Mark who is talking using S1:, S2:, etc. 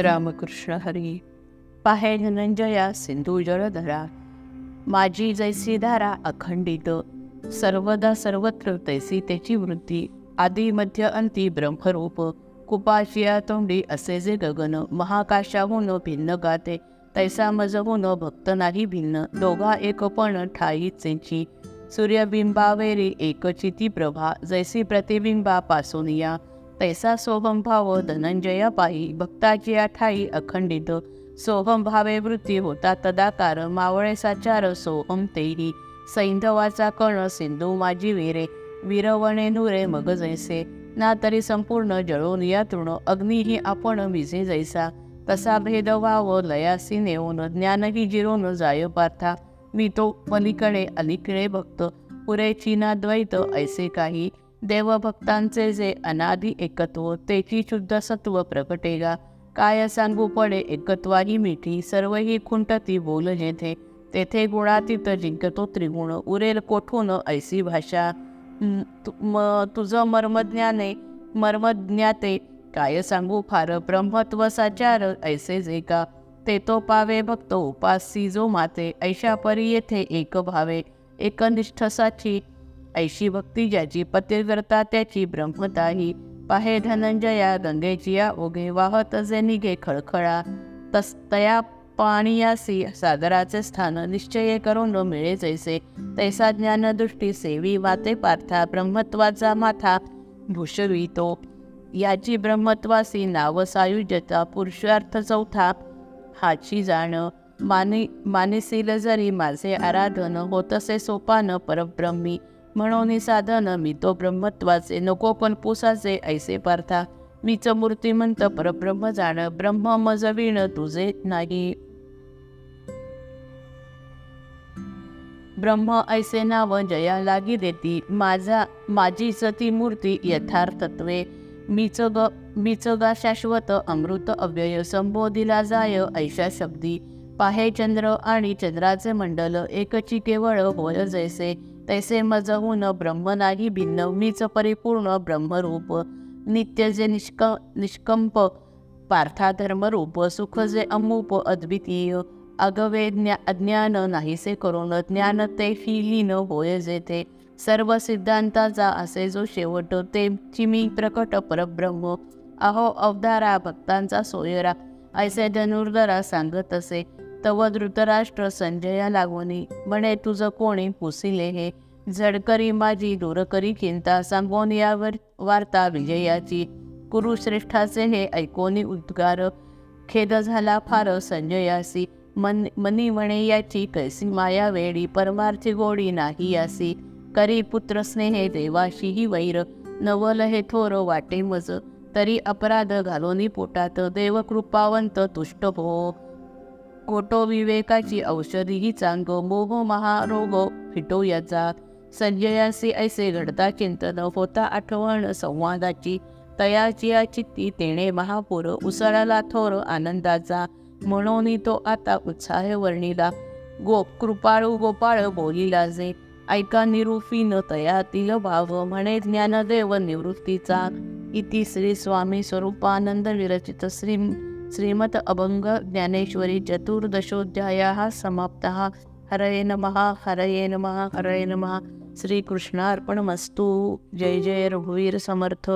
S1: रामकृष्ण हरी. पाहे धनंजया सिंधू जळधरा माझी जैसी धारा अखंडित. सर्वदा सर्वत्र तैसी त्याची वृत्ती. आदी मध्य अंती ब्रह्मरूप. कुपाशिया तोंडी असे जे गगन. महाकाशाहून भिन्न गाते. तैसा मजहून भक्त नाही भिन्न. दोघा एक पण ठाई चेंची. सूर्यबिंबावेरी एकचिती प्रभा. जैसी प्रतिबिंबा पासून या. तैसा सोहम भाव धनंजया पायी भक्ताची ठाई अखंडित. सोहम भावे वृत्ती होता तदाकार मावळे साचार सोहम तेही सैंधवाचा कण सिंधू माझी वीरे विरवणे नुरे मग जैसे. ना तरी संपूर्ण जळून या तृण अग्निही आपण विजे जैसा. तसा भेद व्हावं लयासी नेऊन ज्ञानही जिरून जाय पार्था. मी तो पलीकडे अलीकडे भक्त पुरेची ना द्वैत ऐसे काही. देवभक्तांचे जे अनादि एकत्व तेची शुद्ध सत्व प्रकटेगा. काय सांगू पडे एकत्वाही मिठी सर्वही खुंटती बोल जेथे तेथे गुणातीत जिंकतो त्रिगुण उरेल कोठून ऐसी भाषा? तु- म- तुझं मर्मज्ञाने मर्मज्ञाते काय सांगू फार ब्रह्मत्व साचार ऐसे जे का? ते तो पावे भक्त उपासी जो माते ऐशा परी येथे एक भावे. एकनिष्ठ साची ऐशी भक्ती ज्याची पतिव्रता त्याची ब्रह्मताही. पाहे धनंजया गंगेची या ओघे वाहत असे निघे खळखळा. तस तया पाणियासी सागराचे स्थान निश्चय करून मिळे जैसे. तैसा ज्ञानदृष्टी सेवी वाते पार्था ब्रह्मत्वाचा माथा भूषवितो. याची ब्रह्मत्वासी नाव सायुज्यता पुरुषार्थ चौथा. हाची जाण माने मानेसील जरी माझे आराधन होतसे सोपान परब्रह्मी. म्हणून साधन मी तो ब्रह्मत्वाचे नको पण पुसाचे ऐसे पार्था. मीच मूर्तिमंत परब्रह्म जाण ब्रह्म मजविण तुझे नाही. ब्रह्म ऐसे नाव जया लागी देती माझा माझी सती मूर्ती यथार्थत्वे. मीच ग मीच गा शाश्वत अमृत अव्यय संबोधिला जाय ऐशा शब्दी. पाहे चंद्र आणि चंद्राचे मंडल एकची केवळ होय जैसे. तैसे मजहून ब्रह्म नाही भिन्न मीच परिपूर्ण ब्रह्मरूप. नित्य जे निष्क निष्कंप पार्था धर्मरूप सुख जे अमूप अद्वितीय अगवे ज्ञा अज्ञान नाहीसे करून ज्ञान ते लीन होय जेथे. सर्व सिद्धांताचा असे जो शेवट ते चिमी प्रकट परब्रह्म. अहो अवधारा भक्तांचा सोयरा ऐसे धनुर्धरा सांगत असे. तव धृतराष्ट्र संजया लागोनी म्हणे तुझं कोणी पुसिले हे? झडकरी माझी दूरकरी चिंता सांगून यावर वार्ता विजयाची. कुरुश्रेष्ठाचे हे ऐकोनी उद्गार. खेद झाला फार संजयासी मन मनी म्हणे याची कैसी माया वेळी परमार्थी गोडी नाही यासी करी पुत्र स्नेहे देवाशीही वैर. नवल हे थोर वाटे मज. तरी अपराध घालोनी पोटात. देव कृपावंत तुष्ट हो कोटो विवेकाची औषधीही चांग मोह महारोग फिटो याचा. संजयासी ऐसे घडता चिंतन होता आठवण संवादाची. तयाची चित्ती तेणे महापूर उसळला थोर आनंदाचा. म्हणून तो आता उत्साह वर्णिला. गो कृपाळू गोपाळ बोलिला जे. ऐका निरूपीन तयातील भाव म्हणे ज्ञानदेव निवृत्तीचा. इति श्री स्वामी स्वरूपानंद विरचित श्री श्रीमत अभंग ज्ञानेश्वरी चतुर्दशोध्यायाः समाप्तः। हरये नमः हरये नमः हरये नमः। श्रीकृष्णार्पणमस्तु। जय जय रघुवीर समर्थ।